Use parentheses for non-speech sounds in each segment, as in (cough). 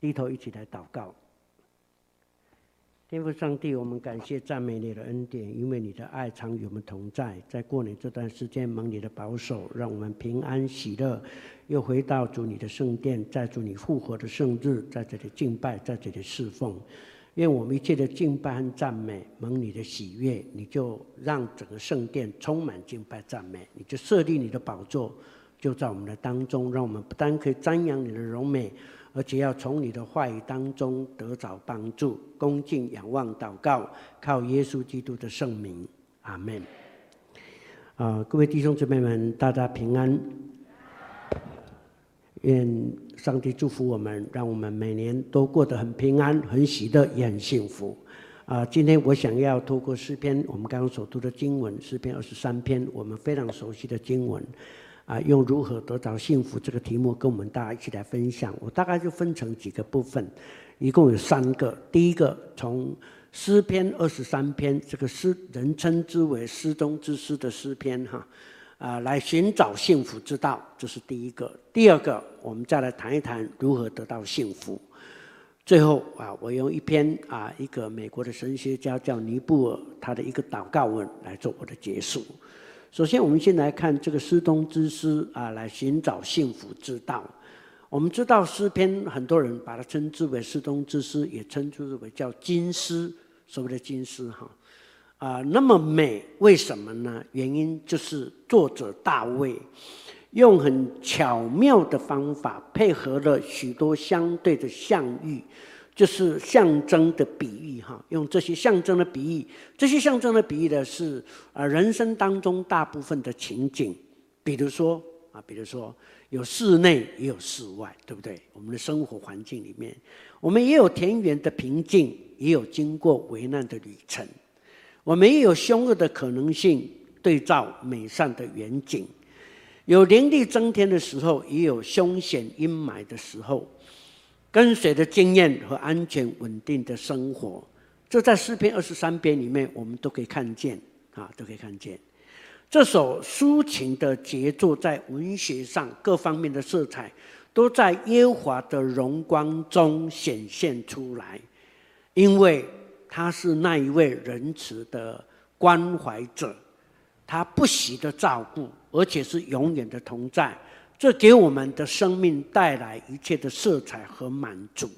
低头一起来祷告。天父上帝，我们感谢赞美你的恩典，因为你的爱常与我们同在。在过年这段时间，蒙你的保守，让我们平安喜乐，又回到主你的圣殿，在主你复活的圣日，在这里敬拜，在这里侍奉。愿我们一切的敬拜和赞美蒙你的喜悦，你就让整个圣殿充满敬拜赞美，你就设立你的宝座，就在我们的当中，让我们不单可以瞻仰你的荣美。而且要从你的话语当中得着帮助，恭敬仰望祷告，靠耶稣基督的圣名，阿门。啊，各位弟兄姊妹们，大家平安。愿上帝祝福我们，让我们每年都过得很平安、很喜乐、也很幸福。啊，今天我想要透过诗篇，我们刚刚所读的经文，诗篇二十三篇，我们非常熟悉的经文。啊，用如何得着幸福这个题目跟我们大家一起来分享。我大概就分成几个部分，一共有三个。第一个，从诗篇二十三篇这个诗人称之为诗中之诗的诗篇哈，啊，来寻找幸福之道，这是第一个。第二个，我们再来谈一谈如何得到幸福。最后啊，我用一篇啊，一个美国的神学家叫尼布尔他的一个祷告文来做我的结束。首先，我们先来看这个诗中之诗啊，来寻找幸福之道。我们知道诗篇，很多人把它称之为诗中之诗，也称之为叫金诗，所谓的金诗哈啊，那么美，为什么呢？原因就是作者大卫用很巧妙的方法，配合了许多相对的象喻。就是象征的比喻，哈，用这些象征的比喻，这些象征的比喻的是啊，人生当中大部分的情景，比如说啊，比如说有室内也有室外，对不对？我们的生活环境里面，我们也有田园的平静，也有经过危难的旅程，我们也有凶恶的可能性对照美善的远景，有灵力增添的时候，也有凶险阴霾的时候。跟随的经验和安全稳定的生活，这在诗篇二十三篇里面，我们都可以看见啊，都可以看见。这首抒情的杰作，在文学上各方面的色彩，都在耶和华的荣光中显现出来，因为他是那一位仁慈的关怀者，他不惜的照顾，而且是永远的同在。这给我们的生命带来一切的色彩和满足，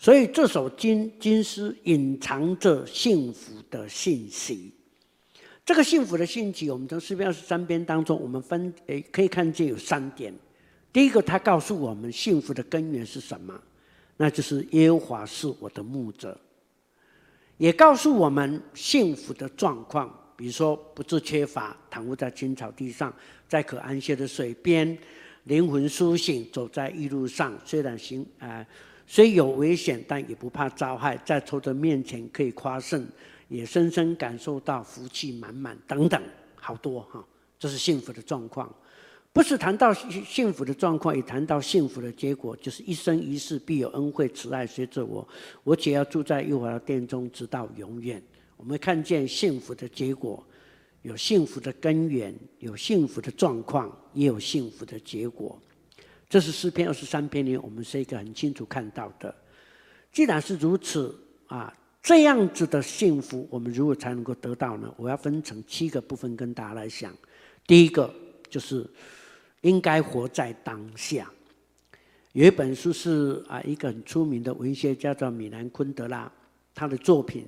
所以这首金金诗隐藏着幸福的信息。这个幸福的信息，我们从诗篇二十三篇当中，我们分诶可以看见有三点。第一个，他告诉我们幸福的根源是什么？那就是耶和华是我的牧者，也告诉我们幸福的状况。比如说，不致缺乏，躺卧在青草地上，在可安歇的水边，灵魂苏醒，走在义路上。虽然行啊、虽有危险，但也不怕遭害。在仇敌面前可以夸胜，也深深感受到福气满满。等等，好多哈，这是幸福的状况。不是谈到幸福的状况，也谈到幸福的结果，就是一生一世必有恩惠慈爱随着我，我且要住在幼儿殿中，直到永远。我们看见幸福的结果，有幸福的根源，有幸福的状况，也有幸福的结果。这是诗篇二十三篇里，我们是一个很清楚看到的。既然是如此啊，这样子的幸福，我们如何才能够得到呢？我要分成七个部分跟大家来讲。第一个就是应该活在当下。有一本书是啊，一个很出名的文学家叫米兰昆德拉，他的作品。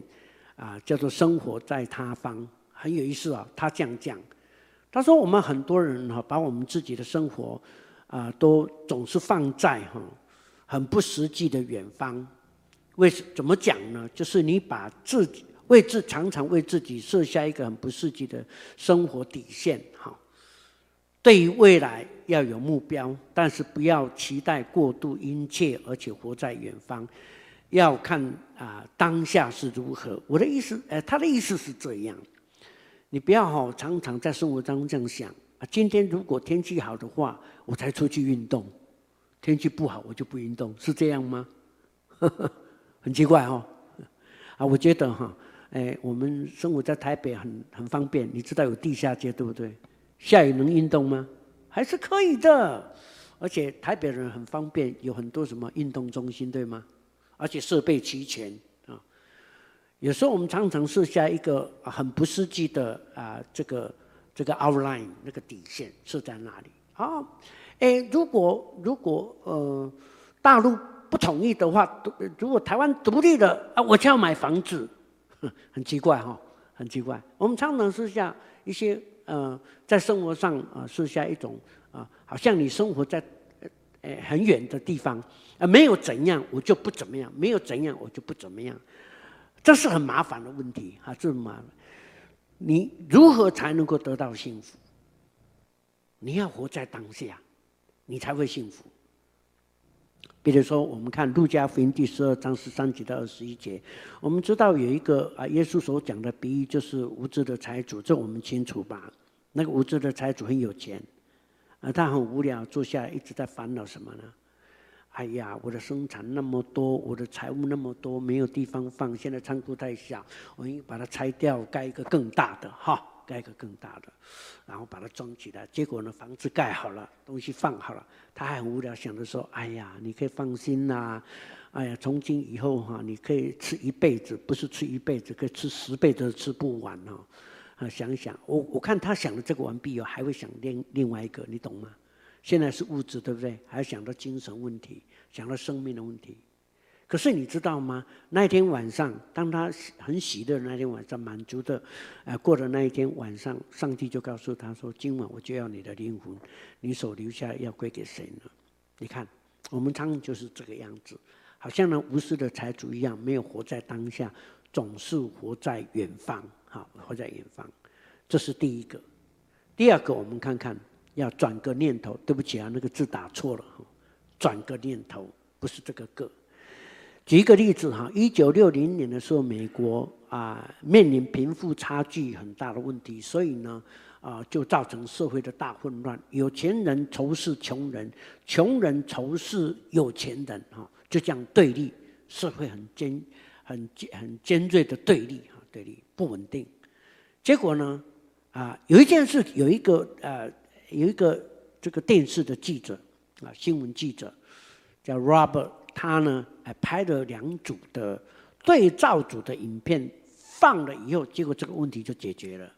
啊，叫做生活在他方，很有意思啊。他这样讲，他说我们很多人哈，把我们自己的生活啊，都总是放在哈很不实际的远方。为什怎么讲呢？就是你把自己为自常常为自己设下一个很不实际的生活底线哈。对于未来要有目标，但是不要期待过度殷切，而且活在远方。要看啊，当下是如何。我的意思，呃，他的意思是这样，你不要哈常常在生活当中这样想啊。今天如果天气好的话，我才出去运动；天气不好，我就不运动，是这样吗？(laughs) 很奇怪哦。啊，我觉得哈，哎，我们生活在台北很很方便，你知道有地下街对不对？下雨能运动吗？还是可以的。而且台北人很方便，有很多什么运动中心，对吗？而且设备齐全啊。有时候我们常常设下一个很不实际的啊，这个这个 outline 那个底线设在那里。啊，哎，如果如果呃大陆不同意的话，如果台湾独立了啊，我就要买房子，(laughs) 很奇怪哈，很奇怪。我们常常设下一些呃，在生活上啊设下一种啊，好像你生活在。诶，很远的地方，啊，没有怎样，我就不怎么样；没有怎样，我就不怎么样。这是很麻烦的问题啊，这么麻烦。你如何才能够得到幸福？你要活在当下，你才会幸福。比如说，我们看《路加福音》第十二章十三节到二十一节，我们知道有一个啊，耶稣所讲的比喻就是无知的财主，这我们清楚吧？那个无知的财主很有钱。啊，他很无聊，坐下来一直在烦恼什么呢？哎呀，我的生产那么多，我的财物那么多，没有地方放。现在仓库太小，我应该把它拆掉，盖一个更大的哈，盖一个更大的，然后把它装起来。结果呢，房子盖好了，东西放好了，他还很无聊，想着说：哎呀，你可以放心呐、哎呀，从今以后哈，你可以吃一辈子，不是吃一辈子，可以吃十辈子都吃不完哦。一想，我我看他想的这个完毕以后，还会想另另外一个，你懂吗？现在是物质，对不对？还想到精神问题，想到生命的问题。可是你知道吗？那一天晚上，当他很喜乐，那天晚上满足的，呃，过了那一天晚上，上帝就告诉他说：“今晚我就要你的灵魂，你所留下要归给谁呢？”你看，我们常常就是这个样子，好像呢无私的财主一样，没有活在当下，总是活在远方。好，活在远方，这是第一个。第二个，我们看看，要转个念头。对不起啊，那个字打错了。转个念头，不是这个个。举一个例子哈，一九六零年的时候，美国啊面临贫富差距很大的问题，所以呢啊就造成社会的大混乱。有钱人仇视穷人，穷人仇视有钱人，哈，就这样对立，社会很尖、很尖、很尖锐的对立。对立不稳定，结果呢？啊，有一件事，有一个呃，有一个这个电视的记者啊，新闻记者叫 Robert，他呢还拍了两组的对照组的影片，放了以后，结果这个问题就解决了。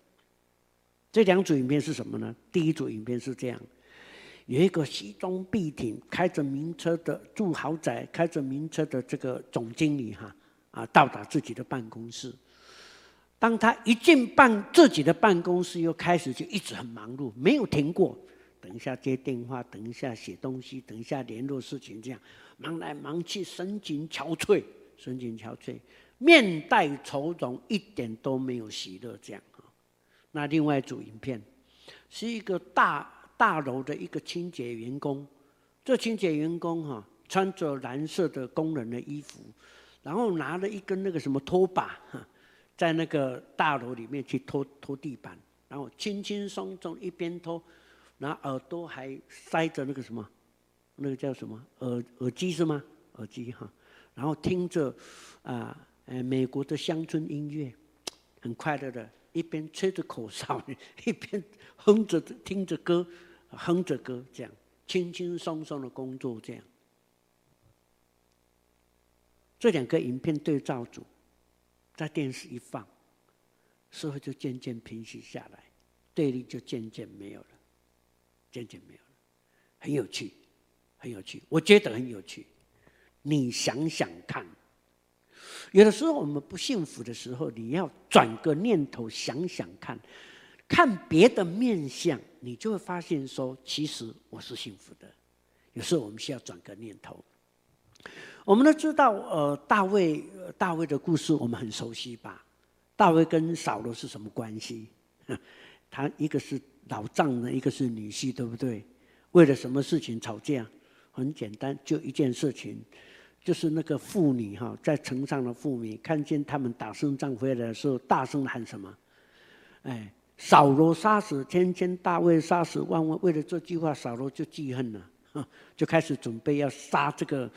这两组影片是什么呢？第一组影片是这样：有一个西装笔挺、开着名车的住豪宅、开着名车的这个总经理哈啊，到达自己的办公室。当他一进办自己的办公室，又开始就一直很忙碌，没有停过。等一下接电话，等一下写东西，等一下联络事情，这样忙来忙去，神情憔悴，神情憔悴，面带愁容，一点都没有喜乐。这样啊。那另外一组影片，是一个大大楼的一个清洁员工，这清洁员工哈，穿着蓝色的工人的衣服，然后拿了一根那个什么拖把哈。在那个大楼里面去拖拖地板，然后轻轻松松一边拖，然后耳朵还塞着那个什么，那个叫什么耳耳机是吗？耳机哈，然后听着啊呃美国的乡村音乐，很快乐的，一边吹着口哨，一边哼着听着歌，哼着歌这样，轻轻松松的工作这样。这两个影片对照组。在电视一放，社会就渐渐平息下来，对立就渐渐没有了，渐渐没有了，很有趣，很有趣，我觉得很有趣。你想想看，有的时候我们不幸福的时候，你要转个念头想想看，看别的面相，你就会发现说，其实我是幸福的。有时候我们需要转个念头。我们都知道，呃，大卫，大卫的故事我们很熟悉吧？大卫跟扫罗是什么关系？(laughs) 他一个是老丈人，一个是女婿，对不对？为了什么事情吵架？很简单，就一件事情，就是那个妇女哈，在城上的妇女看见他们打胜仗回来的时候，大声喊什么？哎，扫罗杀死千千，大卫杀死万万。为了这句话，扫罗就记恨了，就开始准备要杀这个。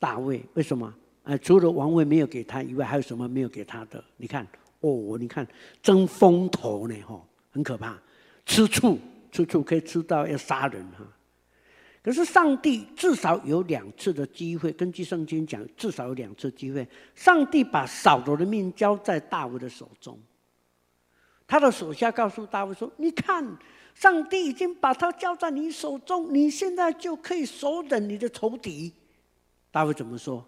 大卫为什么？呃，除了王位没有给他以外，还有什么没有给他的？你看，哦，你看争风头呢，吼，很可怕，吃醋，吃醋可以吃到要杀人哈。可是上帝至少有两次的机会，根据圣经讲，至少有两次机会，上帝把扫罗的命交在大卫的手中。他的手下告诉大卫说：“你看，上帝已经把他交在你手中，你现在就可以手刃你的仇敌。”大卫怎么说？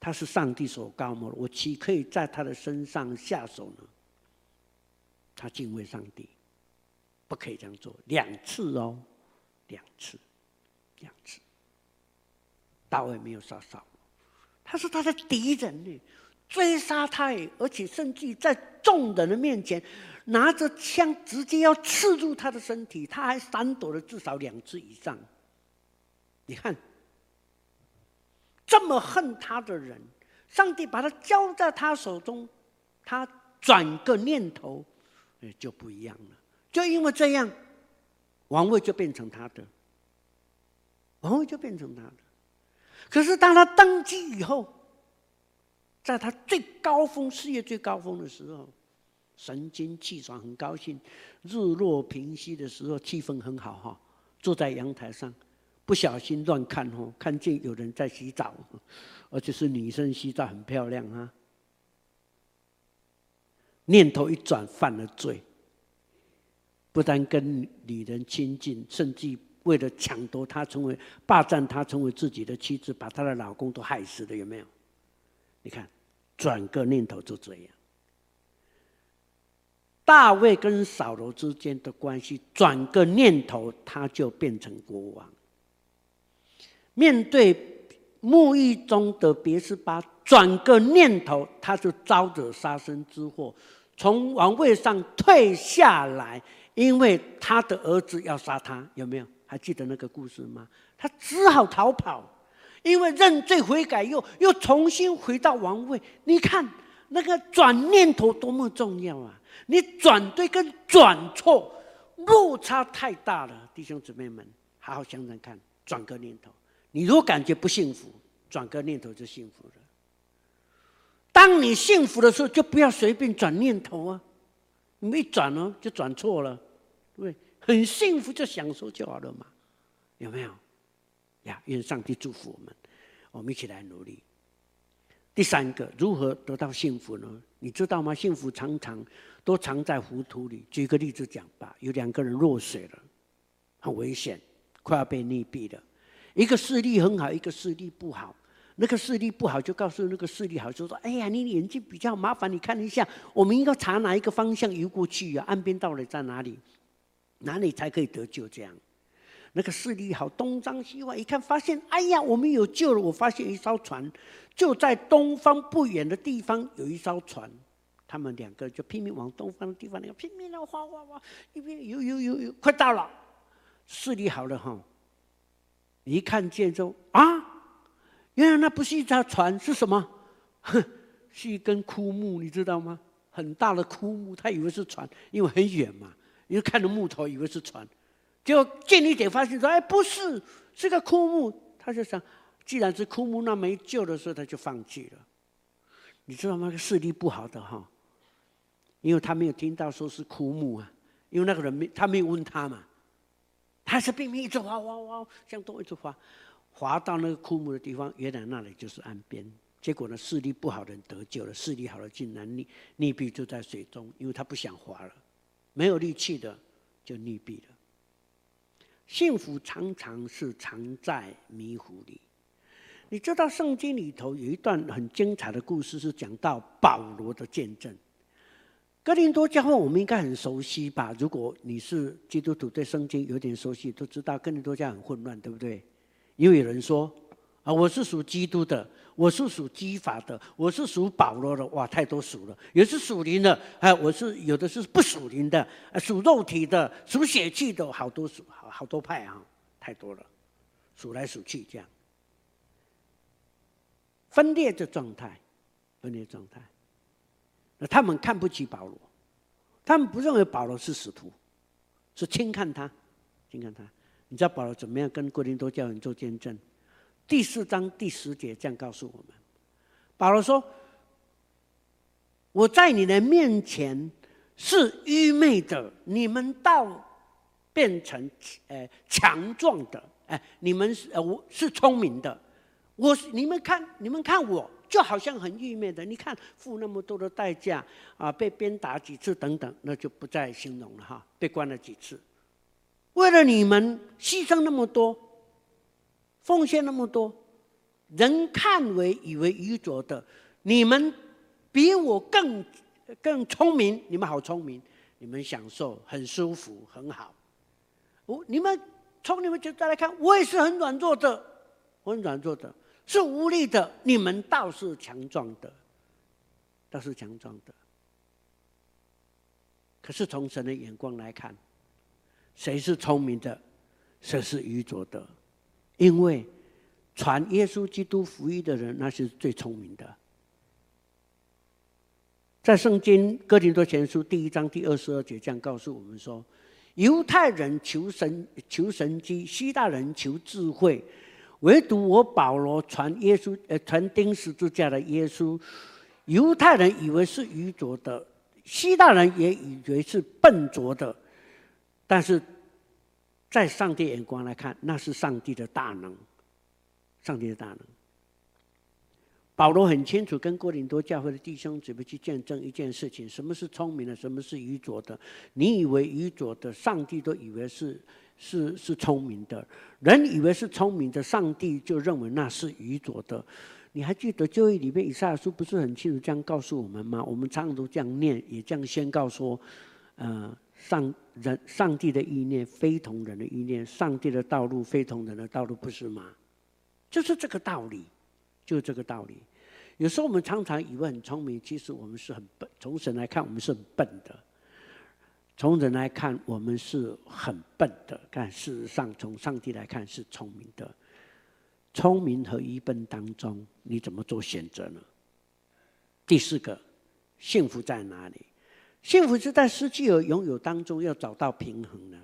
他是上帝所膏抹，我岂可以在他的身上下手呢？他敬畏上帝，不可以这样做。两次哦。两次，两次，大卫没有杀扫，他是他的敌人呢，追杀他，而且甚至在众人的面前拿着枪直接要刺入他的身体，他还闪躲了至少两次以上。你看，这么恨他的人，上帝把他交在他手中，他转个念头，就不一样了，就因为这样。王位就变成他的，王位就变成他的。可是当他登基以后，在他最高峰、事业最高峰的时候，神清气爽，很高兴。日落平息的时候，气氛很好哈。坐在阳台上，不小心乱看哦，看见有人在洗澡，而且是女生洗澡，很漂亮啊。念头一转，犯了罪。不但跟女人亲近，甚至为了抢夺她，成为霸占她，成为自己的妻子，把她的老公都害死了，有没有？你看，转个念头就这样。大卫跟扫罗之间的关系，转个念头他就变成国王。面对沐浴中的别是巴，转个念头他就招惹杀身之祸，从王位上退下来。因为他的儿子要杀他，有没有？还记得那个故事吗？他只好逃跑，因为认罪悔改又又重新回到王位。你看那个转念头多么重要啊！你转对跟转错落差太大了，弟兄姊妹们，好好想想看，转个念头。你如果感觉不幸福，转个念头就幸福了。当你幸福的时候，就不要随便转念头啊！你一转呢，就转错了。对，很幸福就享受就好了嘛，有没有？呀，愿上帝祝福我们，我们一起来努力。第三个，如何得到幸福呢？你知道吗？幸福常常都藏在糊涂里。举个例子讲吧，有两个人落水了，很危险，快要被溺毙了。一个视力很好，一个视力不好。那个视力不好就告诉那个视力好，就说：“哎呀，你眼睛比较麻烦，你看一下，我们应该朝哪一个方向游过去呀？岸边到底在哪里？”哪里才可以得救？这样，那个视力好，东张西望一看，发现，哎呀，我们有救了！我发现一艘船，就在东方不远的地方有一艘船，他们两个就拼命往东方的地方那个拼命的划划划，一边游游游游，快到了，视力好了哈，一看见之后啊，原来那不是一条船，是什么？哼，(laughs) 是一根枯木，你知道吗？很大的枯木，他以为是船，因为很远嘛。因为看着木头，以为是船，结果近一点发现说：“哎，不是，是个枯木。”他就想，既然是枯木，那没救的时候，他就放弃了。你知道吗？视力不好的哈，因为他没有听到说是枯木啊，因为那个人没他没有问他嘛，他是拼命一直划划划，向东一直划，划到那个枯木的地方，原来那里就是岸边。结果呢，视力不好的人得救了，视力好了竟然溺溺毙就在水中，因为他不想划了。没有力气的就溺毙了。幸福常常是藏在迷糊里。你知道圣经里头有一段很精彩的故事，是讲到保罗的见证。哥林多教会我们应该很熟悉吧？如果你是基督徒，对圣经有点熟悉，都知道哥林多教很混乱，对不对？因为有人说啊，我是属基督的。我是属基法的，我是属保罗的，哇，太多属了。有的是属灵的，哎，我是有的是不属灵的，啊属肉体的，属血气的，好多属，好好多派啊，太多了，数来数去这样，分裂的状态，分裂状态。那他们看不起保罗，他们不认为保罗是使徒，是轻看他，轻看他。你知道保罗怎么样跟哥林多教人做见证？第四章第十节这样告诉我们：保罗说：“我在你的面前是愚昧的，你们倒变成呃强壮的，哎，你们是呃我是聪明的，我你们看你们看我就好像很郁闷的，你看付那么多的代价啊，被鞭打几次等等，那就不再形容了哈，被关了几次，为了你们牺牲那么多，奉献那么多，人看为以为愚拙的，你们比我更更聪明，你们好聪明，你们享受很舒服很好。我你们从你们角度来看，我也是很软弱的，我很软弱的，是无力的。你们倒是强壮的，倒是强壮的。可是从神的眼光来看，谁是聪明的，谁是愚拙的？因为传耶稣基督福音的人，那是最聪明的。在圣经哥林多前书第一章第二十二节这样告诉我们说。犹太人求神求神机，希腊人求智慧，唯独我保罗传耶稣呃传钉十字架的耶稣，犹太人以为是愚拙的，希腊人也以为是笨拙的，但是在上帝眼光来看，那是上帝的大能，上帝的大能。保罗很清楚跟哥林多教会的弟兄姊妹去见证一件事情：什么是聪明的，什么是愚拙的？你以为愚拙的，上帝都以为是是是聪明的；人以为是聪明的，上帝就认为那是愚拙的。你还记得旧约里面以赛亚书不是很清楚这样告诉我们吗？我们常常都这样念，也这样宣告说：呃，上人上帝的意念非同人的意念，上帝的道路非同人的道路，不是吗？就是这个道理。就这个道理，有时候我们常常以为很聪明，其实我们是很笨。从神来看，我们是很笨的；从人来看，我们是很笨的。但事实上，从上帝来看是聪明的。聪明和愚笨当中，你怎么做选择呢？第四个，幸福在哪里？幸福是在失去和拥有当中要找到平衡呢。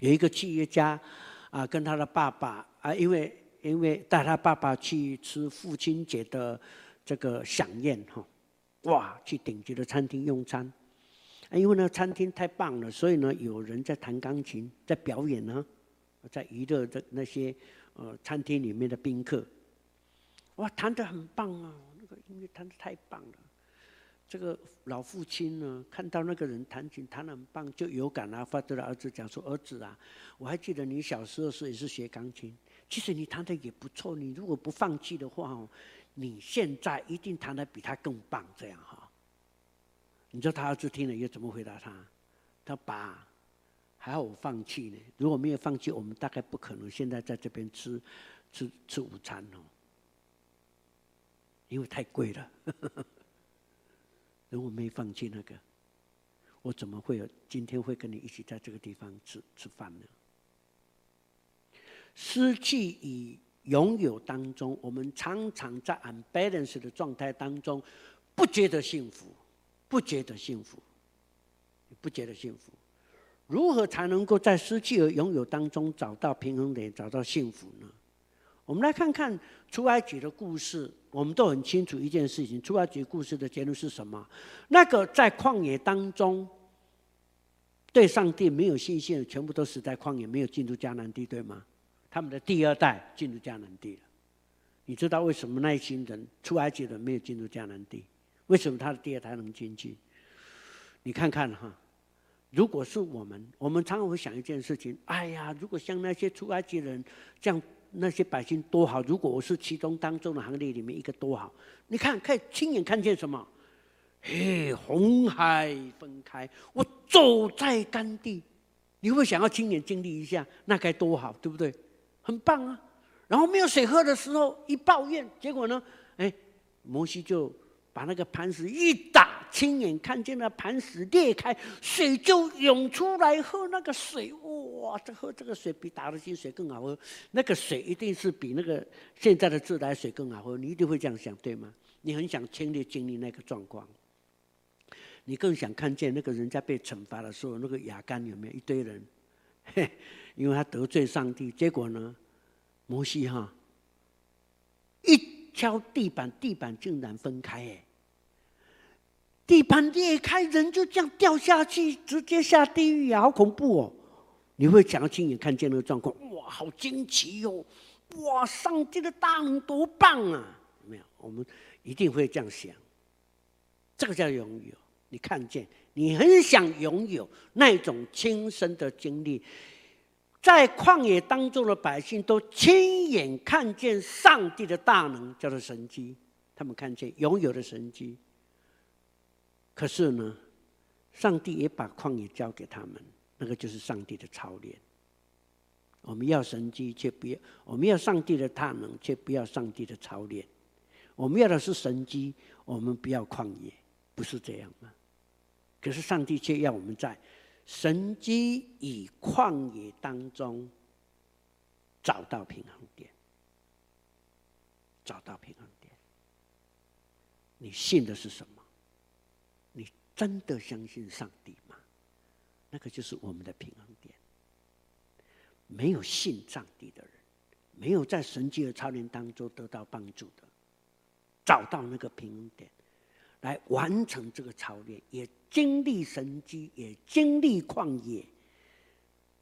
有一个企业家啊，跟他的爸爸啊，因为。因为带他爸爸去吃父亲节的这个饗宴哈，哇，去顶级的餐厅用餐，因为那餐厅太棒了，所以呢，有人在弹钢琴，在表演呢，在娱乐的那些呃餐厅里面的宾客，哇，弹得很棒啊，那个音乐弹得太棒了。这个老父亲呢，看到那个人弹琴弹得很棒，就有感啊，发对了儿子讲说：“儿子啊，我还记得你小时候是也是学钢琴。”其实你弹的也不错，你如果不放弃的话哦，你现在一定弹的比他更棒。这样哈，你知道他儿子听了又怎么回答他？他爸，还好我放弃呢。如果没有放弃，我们大概不可能现在在这边吃吃吃午餐哦，因为太贵了。(laughs) 如果没放弃那个，我怎么会有今天会跟你一起在这个地方吃吃饭呢？失去与拥有当中，我们常常在 unbalanced 的状态当中，不觉得幸福，不觉得幸福，不觉得幸福。如何才能够在失去和拥有当中找到平衡点，找到幸福呢？我们来看看出埃及的故事，我们都很清楚一件事情：出埃及故事的结论是什么？那个在旷野当中对上帝没有信心的，全部都死在旷野，没有进入迦南地，对吗？他们的第二代进入迦南地了，你知道为什么那一群人出埃及的没有进入迦南地？为什么他的第二胎能进去？你看看哈，如果是我们，我们常常会想一件事情：哎呀，如果像那些出埃及人这样，那些百姓多好！如果我是其中当中的行列里面一个多好！你看，可以亲眼看见什么？嘿，红海分开，我走在干地，你会想要亲眼经历一下，那该多好，对不对？很棒啊！然后没有水喝的时候，一抱怨，结果呢？哎，摩西就把那个磐石一打，亲眼看见那磐石裂开，水就涌出来。喝那个水，哇！这喝这个水比打得进水更好喝。那个水一定是比那个现在的自来水更好喝。你一定会这样想，对吗？你很想亲历经历那个状况，你更想看见那个人在被惩罚的时候，那个亚干有没有一堆人？嘿。因为他得罪上帝，结果呢，摩西哈一敲地板，地板竟然分开哎！地板裂开，人就这样掉下去，直接下地狱啊，好恐怖哦！你会想要亲眼看见那个状况，哇，好惊奇哟、哦！哇，上帝的大能多棒啊！有没有？我们一定会这样想。这个叫拥有。你看见，你很想拥有那种亲身的经历，在旷野当中的百姓都亲眼看见上帝的大能，叫做神迹。他们看见拥有的神迹。可是呢，上帝也把旷野交给他们，那个就是上帝的操练。我们要神迹，却不要；我们要上帝的大能，却不要上帝的操练。我们要的是神迹，我们不要旷野，不是这样吗？可是上帝却要我们在神迹与旷野当中找到平衡点，找到平衡点。你信的是什么？真的相信上帝吗？那个就是我们的平衡点。没有信上帝的人，没有在神迹的操练当中得到帮助的，找到那个平衡点。来完成这个操练，也经历神迹，也经历旷野，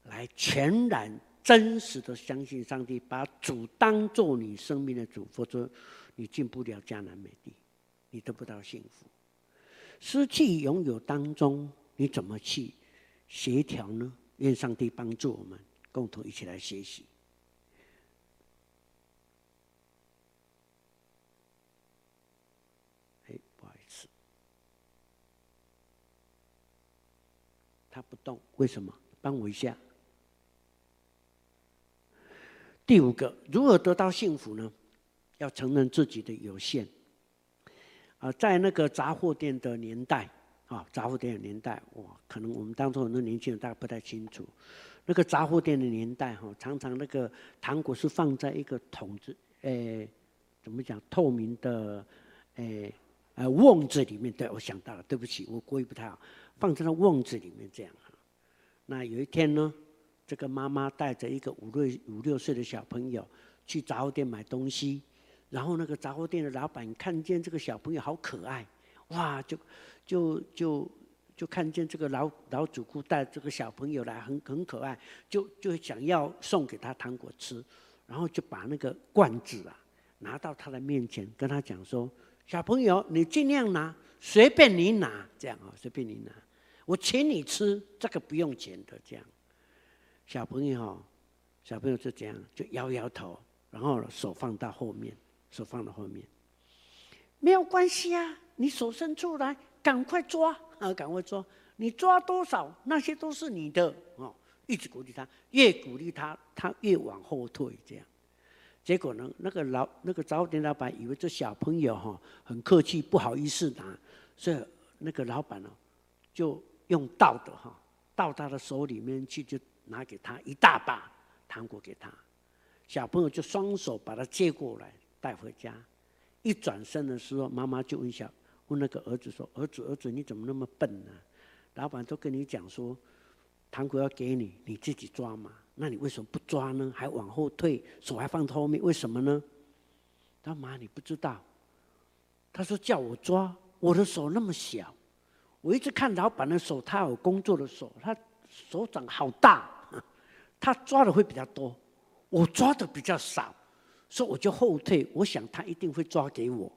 来全然真实的相信上帝，把主当做你生命的主，否则你进不了迦南美地，你得不到幸福。失去拥有当中，你怎么去协调呢？愿上帝帮助我们，共同一起来学习。哎，不好意思他不动，为什么？帮我一下。第五个，如何得到幸福呢？要承认自己的有限。啊，在那个杂货店的年代，啊，杂货店的年代，哇，可能我们当中很多年轻人大概不太清楚。那个杂货店的年代，哈，常常那个糖果是放在一个桶子，诶，怎么讲？透明的，诶，呃，瓮子里面。对，我想到了，对不起，我国语不太好。放在那瓮子里面这样哈，那有一天呢，这个妈妈带着一个五六五六岁的小朋友去杂货店买东西，然后那个杂货店的老板看见这个小朋友好可爱，哇，就就就就看见这个老老主顾带这个小朋友来很很可爱，就就想要送给他糖果吃，然后就把那个罐子啊拿到他的面前，跟他讲说：“小朋友，你尽量拿。”随便你拿，这样啊，随便你拿，我请你吃，这个不用钱的，这样。小朋友，小朋友就这样，就摇摇头，然后手放到后面，手放到后面，没有关系啊，你手伸出来，赶快抓啊，赶快抓，你抓多少，那些都是你的哦，一直鼓励他，越鼓励他，他越往后退，这样。结果呢，那个老那个早点老板以为这小朋友哈很客气，不好意思拿，所以那个老板呢就用倒的哈倒他的手里面去，就拿给他一大把糖果给他。小朋友就双手把他接过来带回家。一转身的时候，妈妈就问小问那个儿子说：“儿子，儿子，你怎么那么笨呢？老板都跟你讲说，糖果要给你，你自己抓嘛。”那你为什么不抓呢？还往后退，手还放后面，为什么呢？他妈，你不知道。他说叫我抓，我的手那么小，我一直看老板的手，他有工作的手，他手掌好大，(laughs) 他抓的会比较多，我抓的比较少，所以我就后退。我想他一定会抓给我，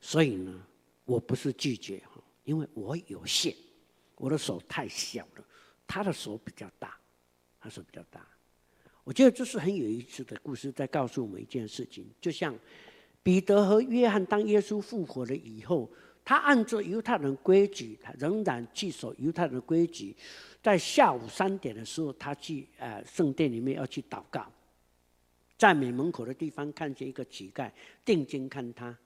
所以呢，我不是拒绝哈，因为我有限，我的手太小了，他的手比较大。他手比较大，我觉得这是很有意思的故事，在告诉我们一件事情。就像彼得和约翰，当耶稣复活了以后，他按照犹太人规矩，他仍然去守犹太人的规矩。在下午三点的时候，他去呃圣殿里面要去祷告，在美门口的地方看见一个乞丐定睛看他，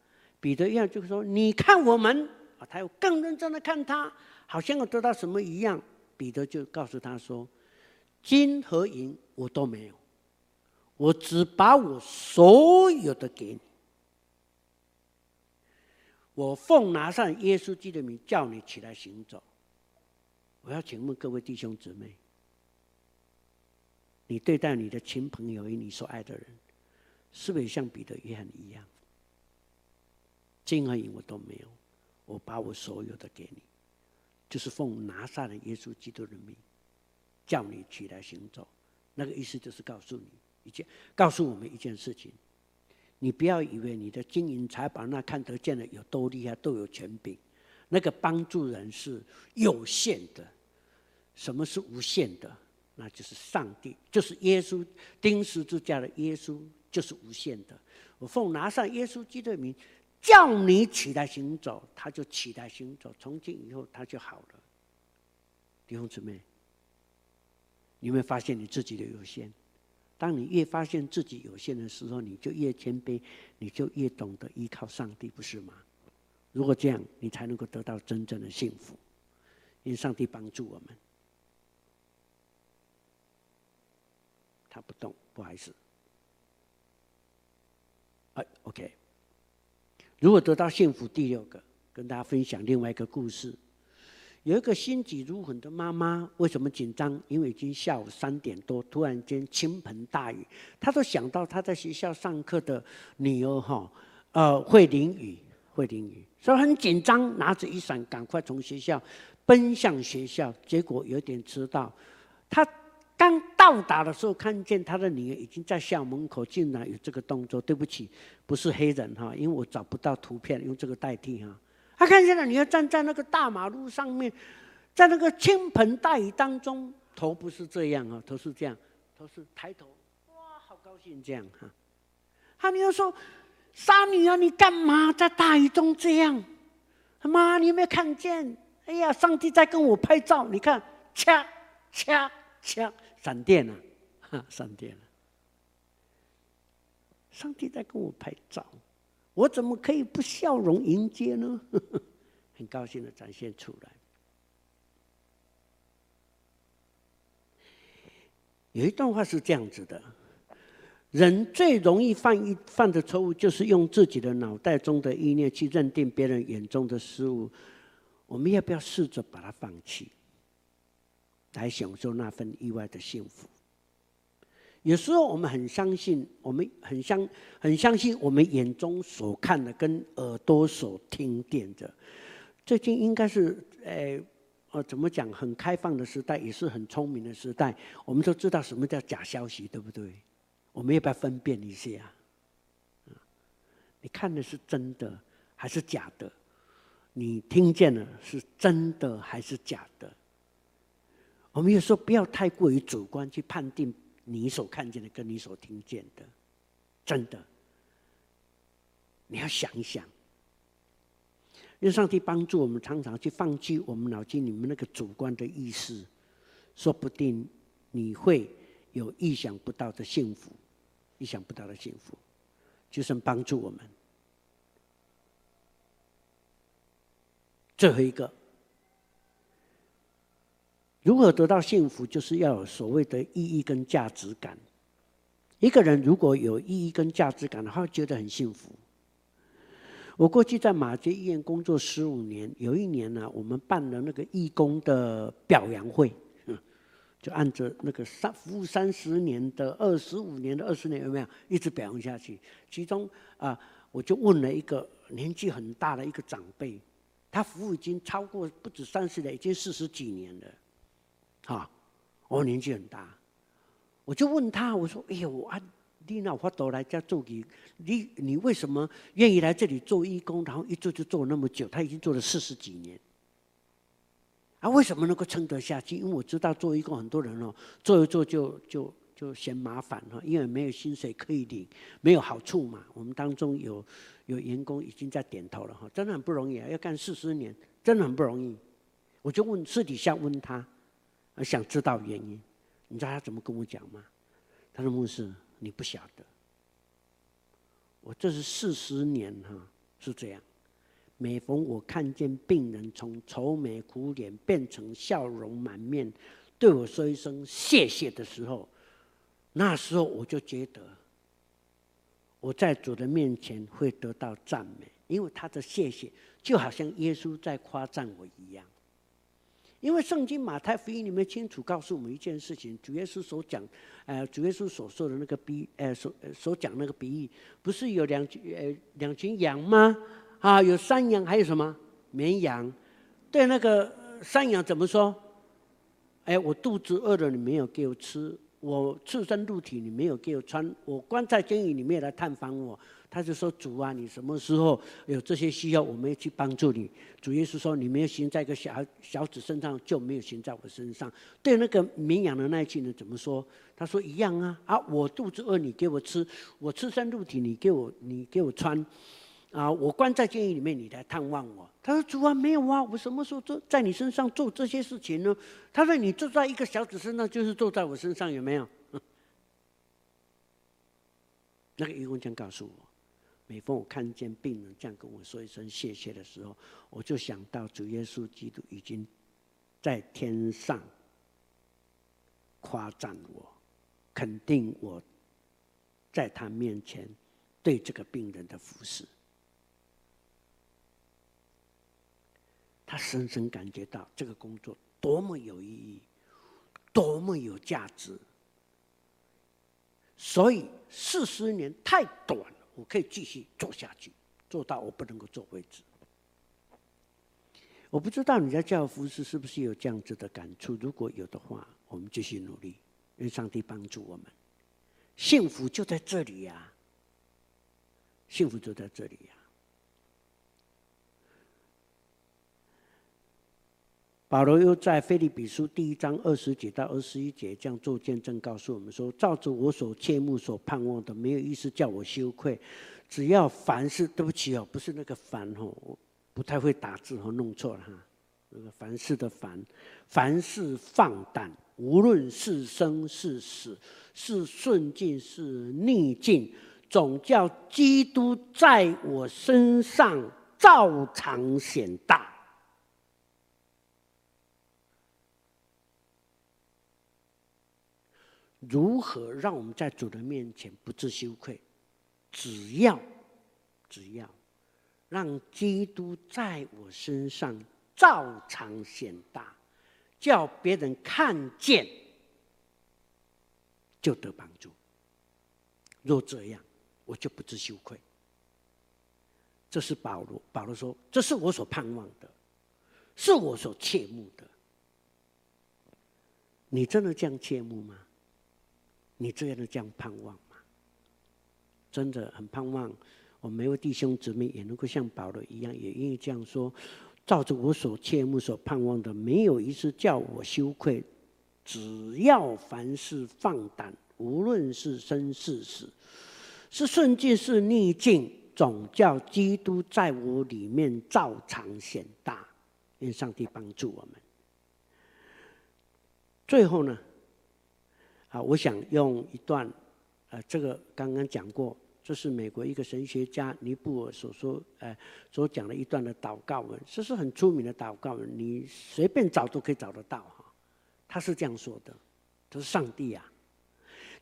彼得一样就说：“你看我们啊！”他又更认真的看他，好像要得到什么一样。彼得就告诉他说。金和银我都没有，我只把我所有的给你。我奉拿上耶稣基督的名叫你起来行走。我要请问各位弟兄姊妹，你对待你的亲朋友与你所爱的人，是不是像彼得、约翰一样？金和银我都没有，我把我所有的给你，就是奉拿撒勒耶稣基督的命。叫你起来行走。那个意思就是告诉你一件，告诉我们一件事情：你不要以为你的金银财宝那看得见的有多厉害，都有权柄。那个帮助人是有限的。什么是无限的？那就是上帝，就是耶稣钉十字架的耶稣，就是无限的。我奉拿上耶稣基督的名，叫你起来行走，他就起来行走。从今以后，他就好了。弟兄姊妹，你有没有发现你自己的有限？当你越发现自己有限的时候，你就越谦卑，你就越懂得依靠上帝，不是吗？如果这样，你才能够得到真正的幸福，因上帝帮助我们。他不动，不好意思。哎，OK。如果得到幸福，第六个，跟大家分享另外一个故事。有一个心急如焚的妈妈，为什么紧张？因为已经下午三点多，突然间倾盆大雨，她都想到她在学校上课的女儿哈，呃，会淋雨，会淋雨，所以很紧张，拿着雨伞赶快从学校奔向学校，结果有点迟到，她。刚到达的时候，看见他的女儿已经在校门口，竟然有这个动作。对不起，不是黑人哈，因为我找不到图片，用这个代替哈。他看见了女儿站在那个大马路上面，在那个倾盆大雨当中，头不是这样啊，头是这样，头是抬头，哇，好高兴这样哈。他女儿说：“傻女儿，你干嘛在大雨中这样？妈，你有没有看见？哎呀，上帝在跟我拍照，你看，掐掐掐。”闪电了，哈！闪电了！上帝在跟我拍照，我怎么可以不笑容迎接呢？(laughs) 很高兴的展现出来。有一段话是这样子的：人最容易犯一犯的错误，就是用自己的脑袋中的意念去认定别人眼中的事物。我们要不要试着把它放弃？来享受那份意外的幸福。有时候我们很相信，我们很相很相信我们眼中所看的跟耳朵所听见的。最近应该是，诶，呃，怎么讲？很开放的时代，也是很聪明的时代。我们都知道什么叫假消息，对不对？我们要不要分辨一下？你看的是真的还是假的？你听见了是真的还是假的？我们有时候不要太过于主观去判定你所看见的跟你所听见的，真的，你要想一想，让上帝帮助我们，常常去放弃我们脑筋里面那个主观的意识，说不定你会有意想不到的幸福，意想不到的幸福，就是帮助我们。最后一个。如何得到幸福，就是要有所谓的意义跟价值感。一个人如果有意义跟价值感的话，觉得很幸福。我过去在马街医院工作十五年，有一年呢，我们办了那个义工的表扬会，(laughs) 就按着那个三服务三十年的、二十五年的、二十年有没有一直表扬下去？其中啊，我就问了一个年纪很大的一个长辈，他服务已经超过不止三十年，已经四十几年了。哈，我年纪很大，我就问他，我说：“哎呦，啊，你那我都来家做义，你你为什么愿意来这里做义工？然后一做就做那么久，他已经做了四十几年。啊，为什么能够撑得下去？因为我知道做义工很多人哦，做一做就就就嫌麻烦哈，因为没有薪水可以领，没有好处嘛。我们当中有有员工已经在点头了哈，真的很不容易啊，要干四十年，真的很不容易。我就问私底下问他。而想知道原因，你知道他怎么跟我讲吗？他说：“牧师，你不晓得，我这是四十年哈，是这样。每逢我看见病人从愁眉苦脸变成笑容满面，对我说一声谢谢的时候，那时候我就觉得我在主的面前会得到赞美，因为他的谢谢就好像耶稣在夸赞我一样。”因为圣经马太福音里面清楚告诉我们一件事情，主耶稣所讲，呃，主耶稣所说的那个比，呃，所所讲那个比喻，不是有两呃两群羊吗？啊，有山羊，还有什么绵羊？对那个山羊怎么说？哎，我肚子饿了，你没有给我吃。我赤身露体，你没有给我穿；我关在监狱里面来探访我，他就说：“主啊，你什么时候有这些需要，我们要去帮助你。”主耶稣说：“你没有行在一个小小子身上，就没有行在我身上。”对那个绵羊的那一群人怎么说？他说：“一样啊！啊，我肚子饿，你给我吃；我赤身露体，你给我你给我穿。啊，我关在监狱里面，你来探望我。”他说：“主啊，没有啊，我什么时候做在你身上做这些事情呢？”他说：“你坐在一个小子身上，就是坐在我身上，有没有？” (laughs) 那个医生这样告诉我，每逢我看见病人这样跟我说一声谢谢的时候，我就想到主耶稣基督已经在天上夸赞我，肯定我在他面前对这个病人的服侍。他深深感觉到这个工作多么有意义，多么有价值。所以四十年太短了，我可以继续做下去，做到我不能够做为止。我不知道你在教服侍是不是有这样子的感触？如果有的话，我们继续努力，愿上帝帮助我们。幸福就在这里呀、幸福就在这里呀、保罗又在腓利比书第一章二十节到二十一节这样做见证，告诉我们说：“照着我所切慕、所盼望的，没有意思叫我羞愧。只要凡事，对不起哦，不是那个凡哦，我不太会打字哦，弄错了哈。那个凡事的凡，凡事放胆，无论是生是死，是顺境是逆境，总叫基督在我身上照常显大。”如何让我们在主的面前不自羞愧？只要，只要让基督在我身上照常显大，叫别人看见，就得帮助。若这样，我就不知羞愧。这是保罗，保罗说：“这是我所盼望的，是我所切慕的。”你真的这样切慕吗？你这样的这样盼望吗？真的很盼望，我们每位弟兄姊妹也能够像保罗一样，也愿意这样说：照着我所切慕、所盼望的，没有一次叫我羞愧。只要凡事放胆，无论是生是死，是顺境是逆境，总叫基督在我里面照常显大。愿上帝帮助我们。最后呢？啊，我想用一段，呃，这个刚刚讲过，这是美国一个神学家尼布尔所说，呃，所讲的一段的祷告文，这是很出名的祷告文，你随便找都可以找得到哈。他是这样说的：“他说上帝啊，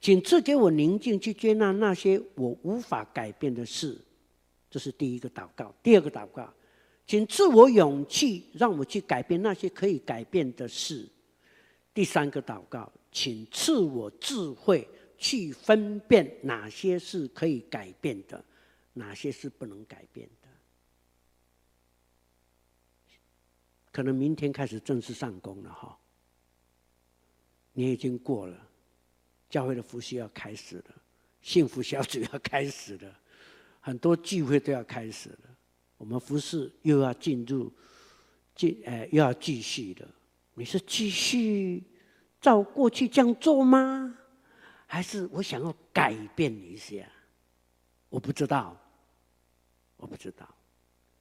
请赐给我宁静去接纳那些我无法改变的事。”这是第一个祷告。第二个祷告，请赐我勇气，让我去改变那些可以改变的事。第三个祷告。请赐我智慧，去分辨哪些是可以改变的，哪些是不能改变的。可能明天开始正式上工了哈，你已经过了，教会的服事要开始了，幸福小组要开始了，很多聚会都要开始了，我们服事又要进入，进呃又要继续了。你是继续？照过去这样做吗？还是我想要改变一下？我不知道，我不知道。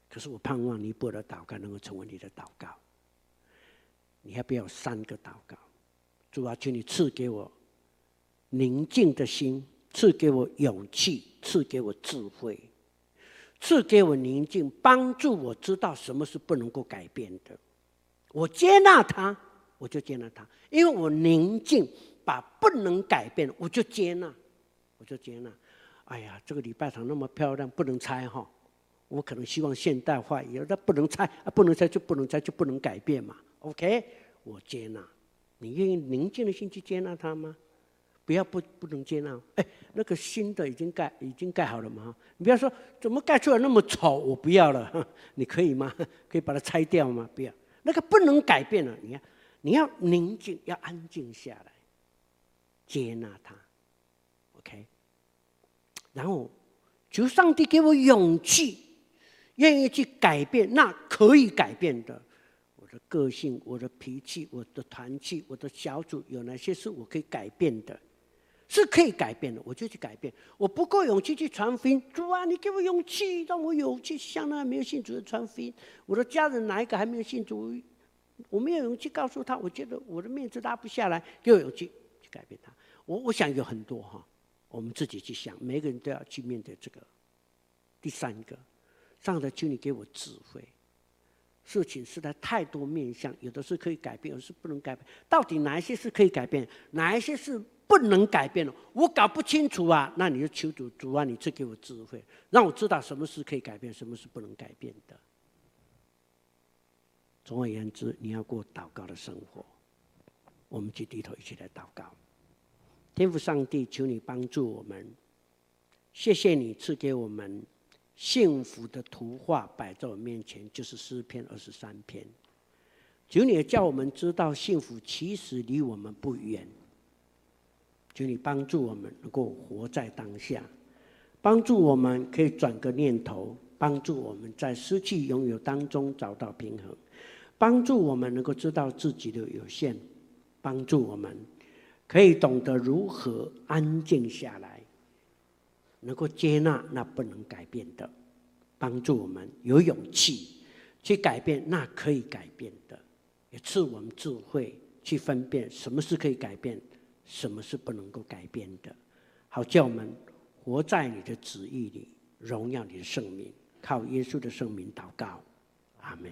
可是我盼望尼泊尔的祷告能够成为你的祷告。你要不要三个祷告？主啊，请你赐给我宁静的心，赐给我勇气，赐给我智慧，赐给我宁静，帮助我知道什么是不能够改变的。我接纳他。我就接纳他，因为我宁静，把不能改变，我就接纳，我就接纳。哎呀，这个礼拜堂那么漂亮，不能拆哈。我可能希望现代化，有的不能拆啊，不能拆就不能拆，就不能改变嘛。OK，我接纳。你愿意宁静的心去接纳他吗？不要不不能接纳。哎，那个新的已经盖已经盖好了嘛？你不要说怎么盖出来那么丑，我不要了。(laughs) 你可以吗？可以把它拆掉吗？不要。那个不能改变了，你看。你要宁静，要安静下来，接纳他。OK，然后求上帝给我勇气，愿意去改变那可以改变的。我的个性、我的脾气、我的团契、我的小组，有哪些是我可以改变的？是可以改变的，我就去改变。我不够勇气去传福音，主啊，你给我勇气，让我勇气向那没有信主的传福音。我的家人哪一个还没有信主？我没有勇气告诉他，我觉得我的面子拉不下来，给我勇气去改变他。我我想有很多哈，我们自己去想，每个人都要去面对这个。第三个，上帝求你给我智慧。事情实在太多面向，有的是可以改变，有的是不能改变。到底哪一些是可以改变，哪一些是？不能改变的，我搞不清楚啊！那你就求主，主啊，你赐给我智慧，让我知道什么是可以改变，什么是不能改变的。总而言之，你要过祷告的生活。我们去低头一起来祷告。天父上帝，求你帮助我们。谢谢你赐给我们幸福的图画摆在我面前，就是诗篇二十三篇。求你也叫我们知道，幸福其实离我们不远。求你帮助我们能够活在当下，帮助我们可以转个念头，帮助我们在失去拥有当中找到平衡，帮助我们能够知道自己的有限，帮助我们可以懂得如何安静下来，能够接纳那不能改变的，帮助我们有勇气去改变那可以改变的，也赐我们智慧去分辨什么是可以改变。什么是不能够改变的？好叫我们活在你的旨意里，荣耀你的圣名，靠耶稣的圣名祷告，阿门。